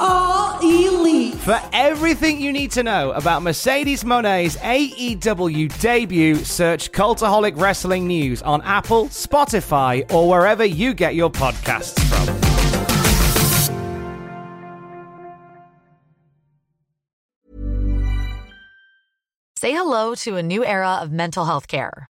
are elite. For everything you need to know about Mercedes Moné's AEW debut, search Cultaholic Wrestling News on Apple, Spotify, or wherever you get your podcasts from. Say hello to a new era of mental health care.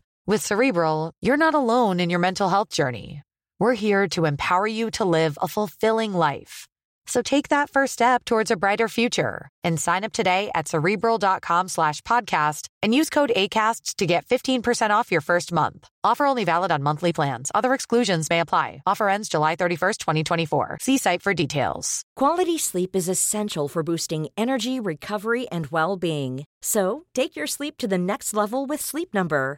With Cerebral, you're not alone in your mental health journey. We're here to empower you to live a fulfilling life. So take that first step towards a brighter future and sign up today at cerebral.com slash podcast and use code ACasts to get 15% off your first month. Offer only valid on monthly plans. Other exclusions may apply. Offer ends July 31st, 2024. See site for details. Quality sleep is essential for boosting energy, recovery, and well being. So take your sleep to the next level with Sleep Number.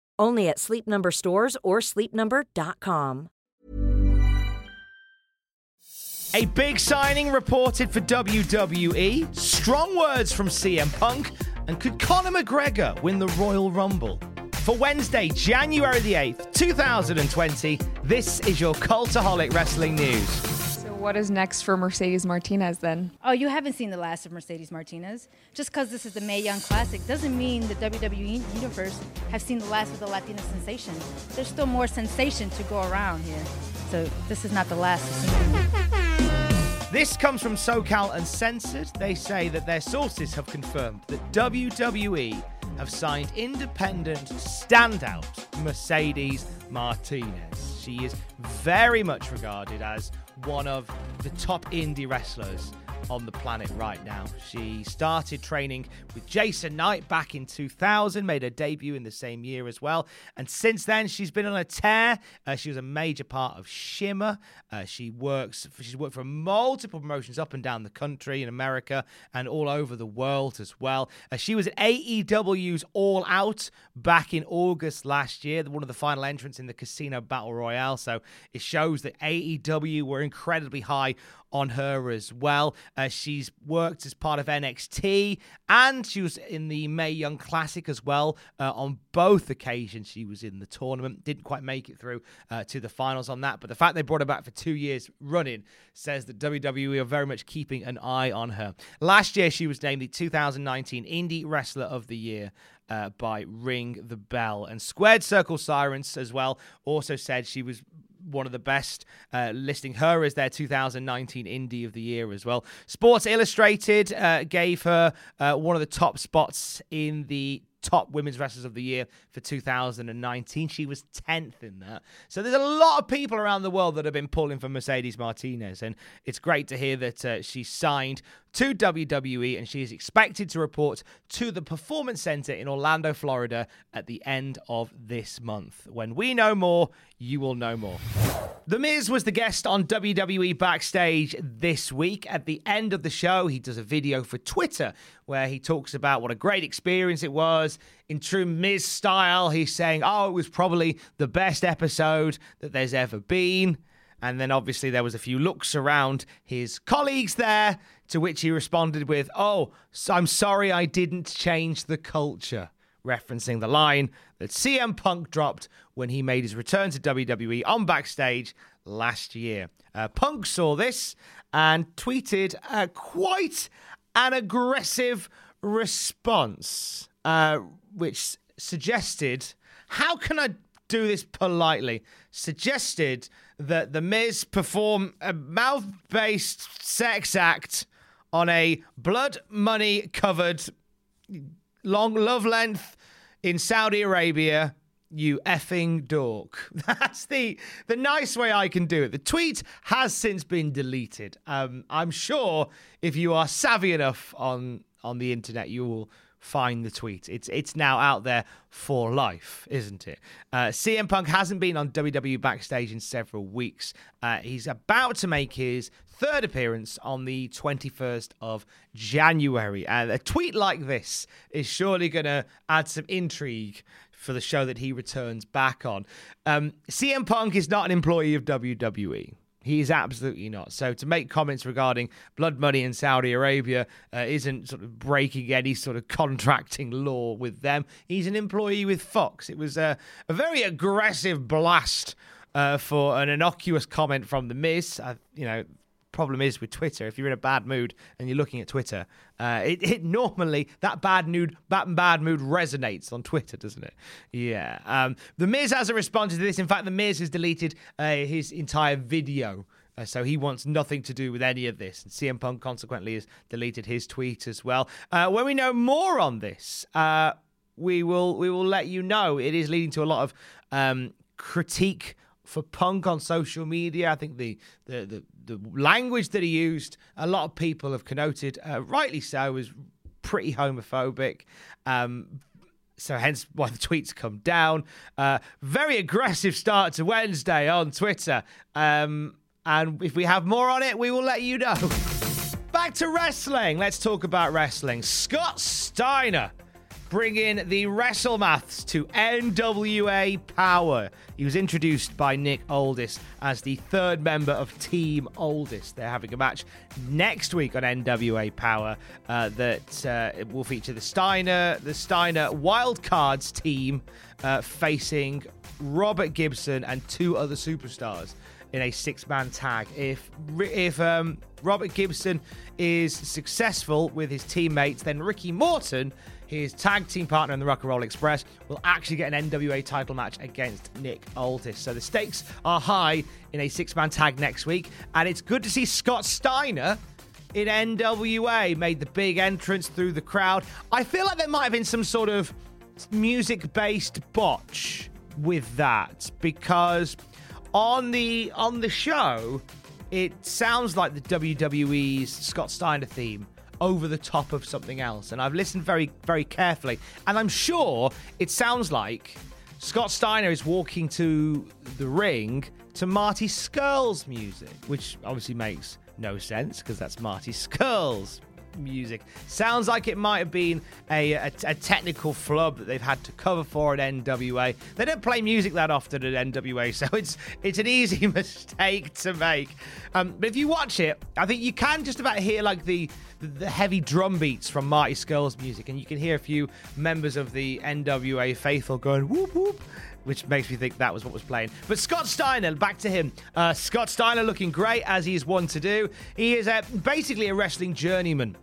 Only at Sleep Number stores or sleepnumber.com. A big signing reported for WWE, strong words from CM Punk, and could Conor McGregor win the Royal Rumble? For Wednesday, January the 8th, 2020, this is your Cultaholic Wrestling News. So, what is next for Mercedes Martinez then? Oh, you haven't seen the last of Mercedes Martinez. Just because this is the Mae Young Classic doesn't mean the WWE universe have seen the last of the Latina sensation. There's still more sensation to go around here. So this is not the last. This comes from SoCal Uncensored. They say that their sources have confirmed that WWE have signed independent standout Mercedes Martinez. She is very much regarded as one of the top indie wrestlers on the planet right now. She started training with Jason Knight back in 2000, made her debut in the same year as well. And since then, she's been on a tear. Uh, she was a major part of Shimmer. Uh, she works, she's worked for multiple promotions up and down the country in America and all over the world as well. Uh, she was at AEW's All Out back in August last year, one of the final entrants in the Casino Battle Royale. So it shows that AEW were incredibly high on her as well. Uh, she's worked as part of NXT and she was in the Mae Young Classic as well. Uh, on both occasions, she was in the tournament. Didn't quite make it through uh, to the finals on that, but the fact they brought her back for two years running says that WWE are very much keeping an eye on her. Last year, she was named the 2019 Indie Wrestler of the Year. Uh, by Ring the Bell. And Squared Circle Sirens as well also said she was one of the best, uh, listing her as their 2019 Indie of the Year as well. Sports Illustrated uh, gave her uh, one of the top spots in the top women's wrestlers of the year for 2019. She was 10th in that. So there's a lot of people around the world that have been pulling for Mercedes Martinez, and it's great to hear that uh, she signed to WWE and she is expected to report to the Performance Center in Orlando, Florida at the end of this month. When we know more, you will know more. The Miz was the guest on WWE Backstage this week. At the end of the show, he does a video for Twitter where he talks about what a great experience it was. In true Miz style, he's saying, Oh, it was probably the best episode that there's ever been. And then obviously there was a few looks around his colleagues there, to which he responded with, Oh, I'm sorry I didn't change the culture, referencing the line that CM Punk dropped when he made his return to WWE on backstage last year. Uh, Punk saw this and tweeted uh, quite an aggressive response, uh, which suggested, How can I do this politely? Suggested that The Miz perform a mouth based sex act on a blood money covered long love length in Saudi Arabia. You effing dork. That's the the nice way I can do it. The tweet has since been deleted. Um, I'm sure if you are savvy enough on on the internet, you will find the tweet. It's it's now out there for life, isn't it? Uh, CM Punk hasn't been on WWE backstage in several weeks. Uh, he's about to make his third appearance on the 21st of January, and a tweet like this is surely going to add some intrigue for the show that he returns back on. Um, CM Punk is not an employee of WWE. He is absolutely not. So to make comments regarding blood money in Saudi Arabia uh, isn't sort of breaking any sort of contracting law with them. He's an employee with Fox. It was a, a very aggressive blast uh, for an innocuous comment from the Miz. Uh, you know, problem is with Twitter, if you're in a bad mood and you're looking at Twitter, uh, it, it, normally that bad mood, bad bad mood resonates on Twitter, doesn't it? Yeah. Um, the Miz hasn't responded to this. In fact, the Miz has deleted uh, his entire video. Uh, so he wants nothing to do with any of this. And CM Punk consequently has deleted his tweet as well. Uh, when we know more on this, uh, we will we will let you know. It is leading to a lot of um, critique for Punk on social media. I think the, the the, the language that he used, a lot of people have connoted, uh, rightly so, was pretty homophobic. Um, so hence why the tweets come down. Uh, very aggressive start to Wednesday on Twitter. Um, and if we have more on it, we will let you know. Back to wrestling. Let's talk about wrestling. Scott Steiner bringing the WrestleMaths to NWA Power. He was introduced by Nick Aldis as the third member of Team Aldis. They're having a match next week on NWA Power uh, that uh, will feature the Steiner, the Steiner Wildcards team uh, facing Robert Gibson and two other superstars in a six-man tag. If if um, Robert Gibson is successful with his teammates, then Ricky Morton his tag team partner in the Rock and Roll Express, will actually get an NWA title match against Nick Aldis. So the stakes are high in a six man tag next week, and it's good to see Scott Steiner in NWA made the big entrance through the crowd. I feel like there might have been some sort of music based botch with that because on the on the show it sounds like the WWE's Scott Steiner theme over the top of something else. And I've listened very, very carefully. And I'm sure it sounds like Scott Steiner is walking to the ring to Marty Scurll's music, which obviously makes no sense because that's Marty Scurll's music. Sounds like it might have been a, a, a, technical flub that they've had to cover for at NWA. They don't play music that often at NWA, so it's it's an easy mistake to make. Um, but if you watch it, I think you can just about hear like the the heavy drum beats from Marty Scurll's music, and you can hear a few members of the NWA faithful going whoop whoop which makes me think that was what was playing. But Scott Steiner, back to him. Uh, Scott Steiner looking great as he's one to do. He is uh, basically a wrestling journeyman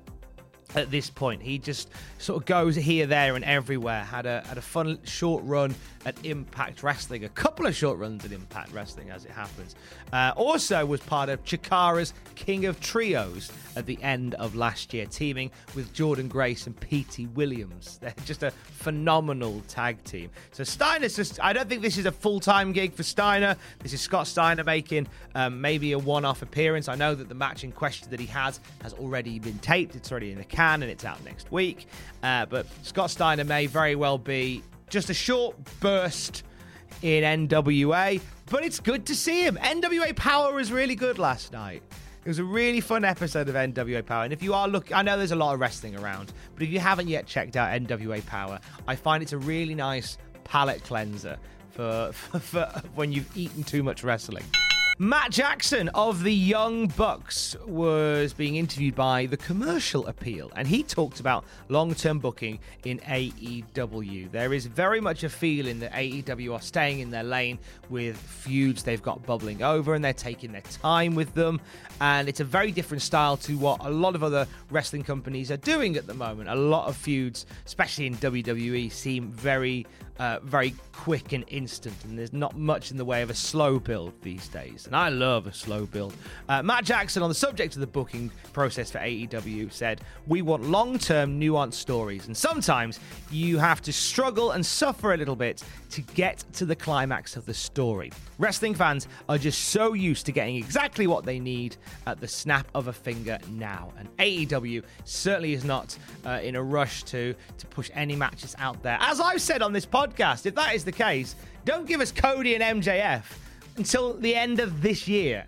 at this point. He just sort of goes here, there, and everywhere. Had a had a fun short run at Impact Wrestling, a couple of short runs at Impact Wrestling, as it happens. Uh, also was part of Chikara's King of Trios at the end of last year, teaming with Jordynne Grace and Petey Williams. They're just a phenomenal tag team. So Steiner's just, I don't think this is a full time gig for Steiner. This is Scott Steiner making um, maybe a one off appearance. I know that the match in question that he has has already been taped, it's already in the can, and it's out next week. Uh, but Scott Steiner may very well be just a short burst in NWA, but it's good to see him. NWA Power was really good last night. It was a really fun episode of NWA Power. And if you are looking, I know there's a lot of wrestling around, but if you haven't yet checked out NWA Power, I find it's a really nice palate cleanser for, for, for when you've eaten too much wrestling. Matt Jackson of the Young Bucks was being interviewed by the Commercial Appeal, and he talked about long term booking in AEW. There is very much a feeling that AEW are staying in their lane with feuds they've got bubbling over, and they're taking their time with them. And it's a very different style to what a lot of other wrestling companies are doing at the moment. A lot of feuds, especially in WWE, seem very, uh, very quick and instant, and there's not much in the way of a slow build these days. and I love a slow build. Uh, Matt Jackson, on the subject of the booking process for AEW, said, We want long term, nuanced stories, and sometimes you have to struggle and suffer a little bit to get to the climax of the story. Wrestling fans are just so used to getting exactly what they need at the snap of a finger now, and AEW certainly is not uh, in a rush to, to push any matches out there. As I've said on this podcast, if that is the case, don't give us Cody and MJF until the end of this year.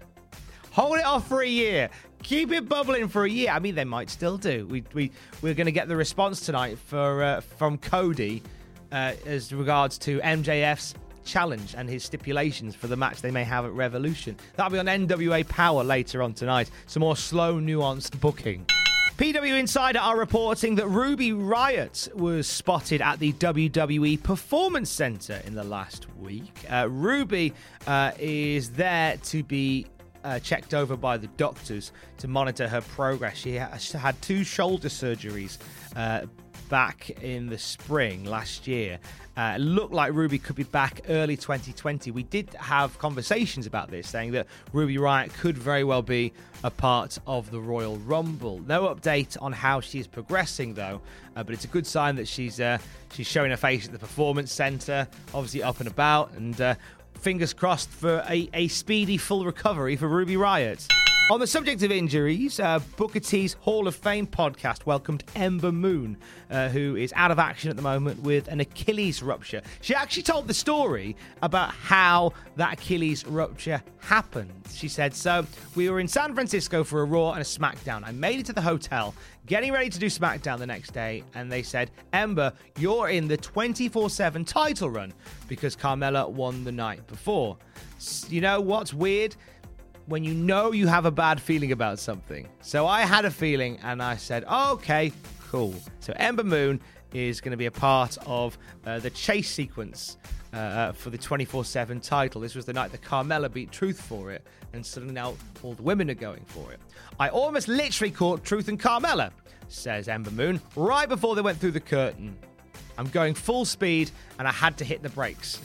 Hold it off for a year. Keep it bubbling for a year. I mean, they might still do. We we we're going to get the response tonight for uh, from Cody uh, as regards to MJF's challenge and his stipulations for the match they may have at Revolution. That'll be on NWA Power later on tonight. Some more slow, nuanced booking. PW Insider are reporting that Ruby Riot was spotted at the WWE Performance Center in the last week. Uh, Ruby uh, is there to be uh, checked over by the doctors to monitor her progress. She had two shoulder surgeries uh, back in the spring last year. Uh, looked like Ruby could be back early 2020. We did have conversations about this, saying that Ruby Riot could very well be a part of the Royal Rumble. No update on how she's progressing, though, uh, but it's a good sign that she's uh, she's showing her face at the Performance Center, obviously up and about, and uh, fingers crossed for a, a speedy full recovery for Ruby Riot. On the subject of injuries, uh, Booker T's Hall of Fame podcast welcomed Ember Moon, uh, who is out of action at the moment with an Achilles rupture. She actually told the story about how that Achilles rupture happened. She said, So, we were in San Francisco for a Raw and a SmackDown. I made it to the hotel, getting ready to do SmackDown the next day, and they said, Ember, you're in the 24 7 title run because Carmella won the night before. You know what's weird? When you know you have a bad feeling about something. So I had a feeling and I said, okay, cool. So Ember Moon is going to be a part of uh, the chase sequence uh, uh for the 24 7 title. This was the night that Carmella beat Truth for it, and suddenly now all the women are going for it. I almost literally caught Truth and Carmella, says Ember Moon, right before they went through the curtain. I'm going full speed and I had to hit the brakes.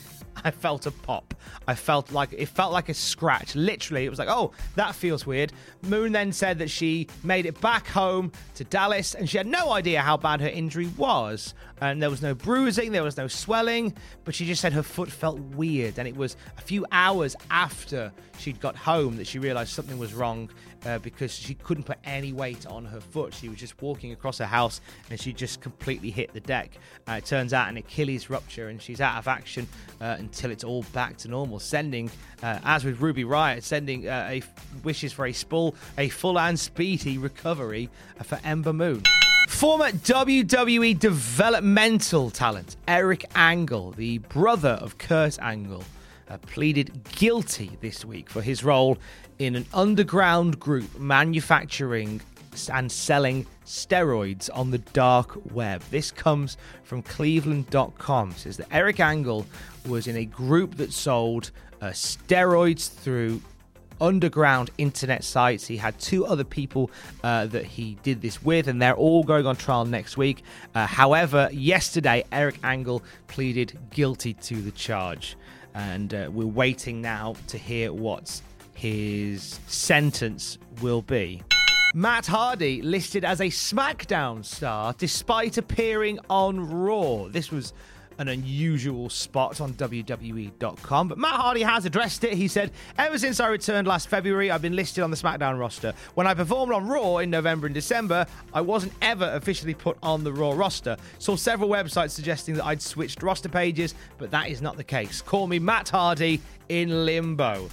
I felt a pop. I felt like it felt like a scratch. Literally, it was like, oh, that feels weird. Moon then said that she made it back home to Dallas and she had no idea how bad her injury was. And there was no bruising, there was no swelling, but she just said her foot felt weird. And it was a few hours after she'd got home that she realized something was wrong uh, because she couldn't put any weight on her foot. She was just walking across her house and she just completely hit the deck. Uh, it turns out an Achilles rupture and she's out of action uh, until it's all back to normal. Sending, uh, as with Ruby Riot, sending uh, a wishes for a full, a full and speedy recovery for Ember Moon. Former WWE developmental talent Eric Angle, the brother of Kurt Angle, uh, pleaded guilty this week for his role in an underground group manufacturing and selling steroids on the dark web. This comes from cleveland.com. It says that Eric Angle was in a group that sold uh, steroids through underground internet sites. He had two other people uh, that he did this with, and they're all going on trial next week. Uh, however, yesterday, Eric Angle pleaded guilty to the charge, and uh, we're waiting now to hear what his sentence will be. Matt Hardy listed as a SmackDown star despite appearing on Raw. This was an unusual spot on WWE.com, but Matt Hardy has addressed it. He said, Ever since I returned last February, I've been listed on the SmackDown roster. When I performed on Raw in November and December, I wasn't ever officially put on the Raw roster. Saw several websites suggesting that I'd switched roster pages, but that is not the case. Call me Matt Hardy in limbo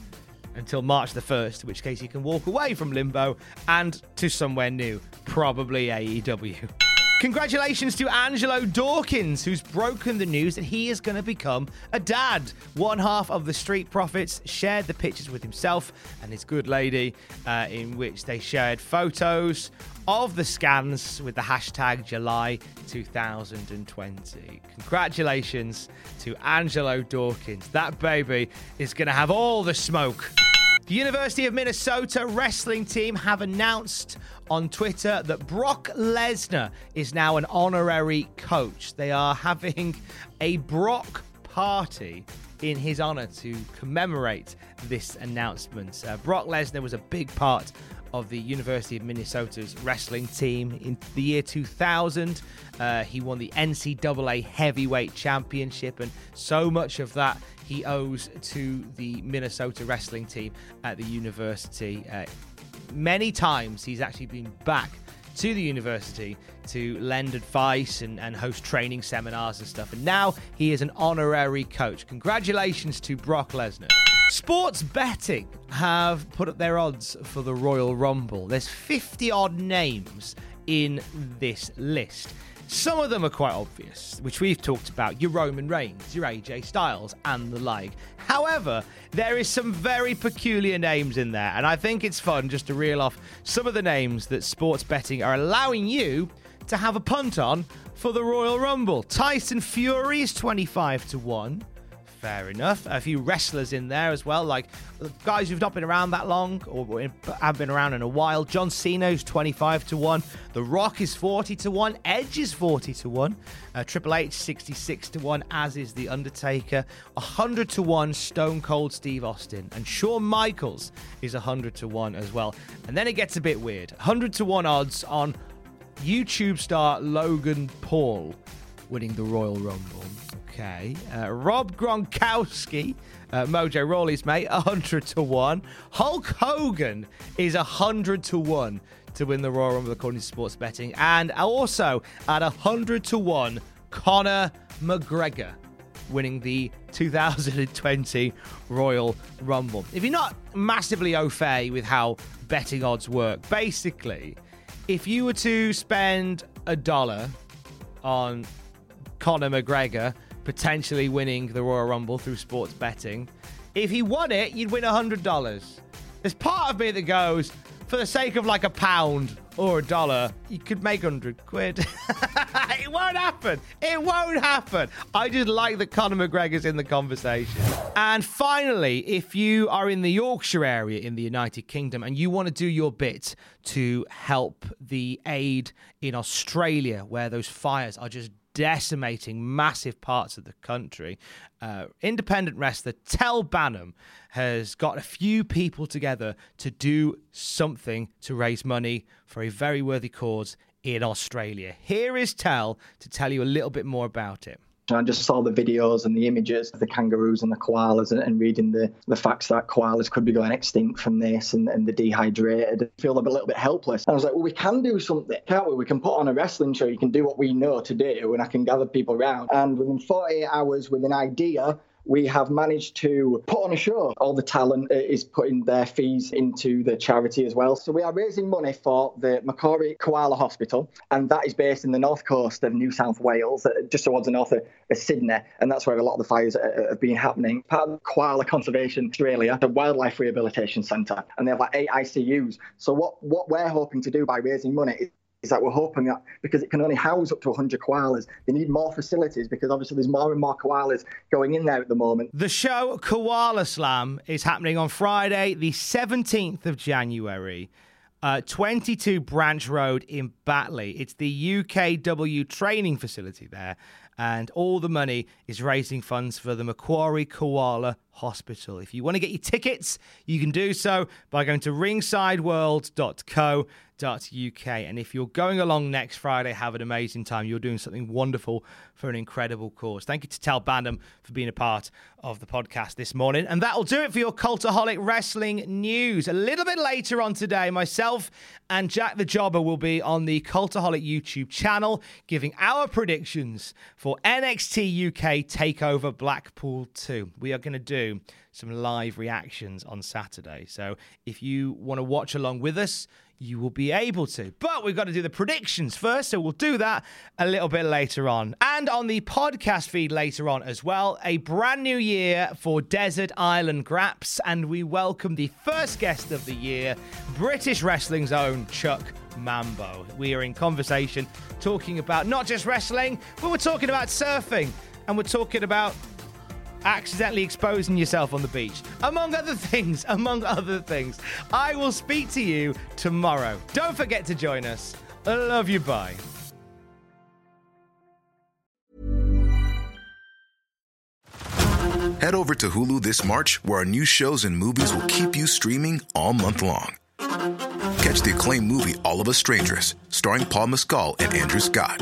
until March the 1st, in which case you can walk away from Limbo and to somewhere new, probably AEW. Congratulations to Angelo Dawkins, who's broken the news that he is going to become a dad. One half of the Street Profits shared the pictures with himself and his good lady, uh, in which they shared photos of the scans with the hashtag July 2020. Congratulations to Angelo Dawkins. That baby is going to have all the smoke. The University of Minnesota wrestling team have announced on Twitter that Brock Lesnar is now an honorary coach. They are having a Brock party in his honor to commemorate this announcement. Uh, Brock Lesnar was a big part of the University of Minnesota's wrestling team in the year 2000. Uh, he won the NCAA Heavyweight Championship, and so much of that he owes to the Minnesota wrestling team at the university. Uh, many times he's actually been back to the university to lend advice and, and host training seminars and stuff. And now he is an honorary coach. Congratulations to Brock Lesnar. Sports betting have put up their odds for the Royal Rumble. There's 50 odd names in this list. Some of them are quite obvious, which we've talked about your Roman Reigns, your AJ Styles, and the like. However, there is some very peculiar names in there, and I think it's fun just to reel off some of the names that sports betting are allowing you to have a punt on for the Royal Rumble. Tyson Fury is 25 to 1. Fair enough. A few wrestlers in there as well, like guys who've not been around that long or have been around in a while. John Cena's 25 to 1. The Rock is 40 to 1. Edge is 40 to 1. Uh, Triple H 66 to 1, as is The Undertaker. 100 to 1, Stone Cold Steve Austin. And Shawn Michaels is 100 to 1 as well. And then it gets a bit weird. 100 to 1 odds on YouTube star Logan Paul winning the Royal Rumble. Okay. Uh, Rob Gronkowski, uh, Mojo Rawley's mate, 100 to 1. Hulk Hogan is 100 to 1 to win the Royal Rumble according to sports betting. And also at 100 to 1, Conor McGregor winning the 2020 Royal Rumble. If you're not massively au fait with how betting odds work, basically, if you were to spend a dollar on Conor McGregor potentially winning the Royal Rumble through sports betting. If he won it, you'd win $100. There's part of me that goes, for the sake of like a pound or a dollar, you could make 100 quid. it won't happen. It won't happen. I just like that Conor McGregor's in the conversation. And finally, if you are in the Yorkshire area in the United Kingdom and you want to do your bit to help the aid in Australia, where those fires are just decimating massive parts of the country. Uh, independent wrestler Tel Bannum has got a few people together to do something to raise money for a very worthy cause in Australia. Here is Tel to tell you a little bit more about it. I just saw the videos and the images of the kangaroos and the koalas and, and, reading the, the facts that koalas could be going extinct from this and, and the dehydrated. I feel a little bit helpless. And I was like, well, we can do something, can't we? We can put on a wrestling show. You can do what we know to do and I can gather people around. And within 48 hours with an idea, we have managed to put on a show. All the talent uh, is putting their fees into the charity as well. So we are raising money for the Macquarie Koala Hospital, and that is based in the north coast of New South Wales, uh, just towards the north of, Sydney, and that's where a lot of the fires uh, uh, have been happening. Part of Koala Conservation Australia, the Wildlife Rehabilitation Centre, and they have like eight ICUs. So what what we're hoping to do by raising money is that we're hoping that because it can only house up to 100 koalas, they need more facilities because obviously there's more and more koalas going in there at the moment. The show Koala Slam is happening on Friday, the 17th of January. Uh, 22 Branch Road in Batley. It's the UKW training facility there, and all the money is raising funds for the Macquarie Koala Hospital. If you want to get your tickets, you can do so by going to ringsideworld.co.uk. And if you're going along next Friday, have an amazing time. You're doing something wonderful for an incredible cause. Thank you to Tel Bannum for being a part of the podcast this morning. And that'll do it for your Cultaholic Wrestling news. A little bit later on today, myself and Jack the Jobber will be on the Cultaholic YouTube channel giving our predictions for NXT UK Takeover Blackpool 2. We are going to some live reactions on Saturday. So if you want to watch along with us, you will be able to. But we've got to do the predictions first, so we'll do that a little bit later on. And on the podcast feed later on as well, a brand new year for Desert Island Graps, and we welcome the first guest of the year, British Wrestling's own Chuck Mambo. We are in conversation talking about not just wrestling, but we're talking about surfing, and we're talking about accidentally exposing yourself on the beach. Among other things, among other things. I will speak to you tomorrow. Don't forget to join us. I love you. Bye. Head over to Hulu this March, where our new shows and movies will keep you streaming all month long. Catch the acclaimed movie All of Us Strangers, starring Paul Mescal and Andrew Scott.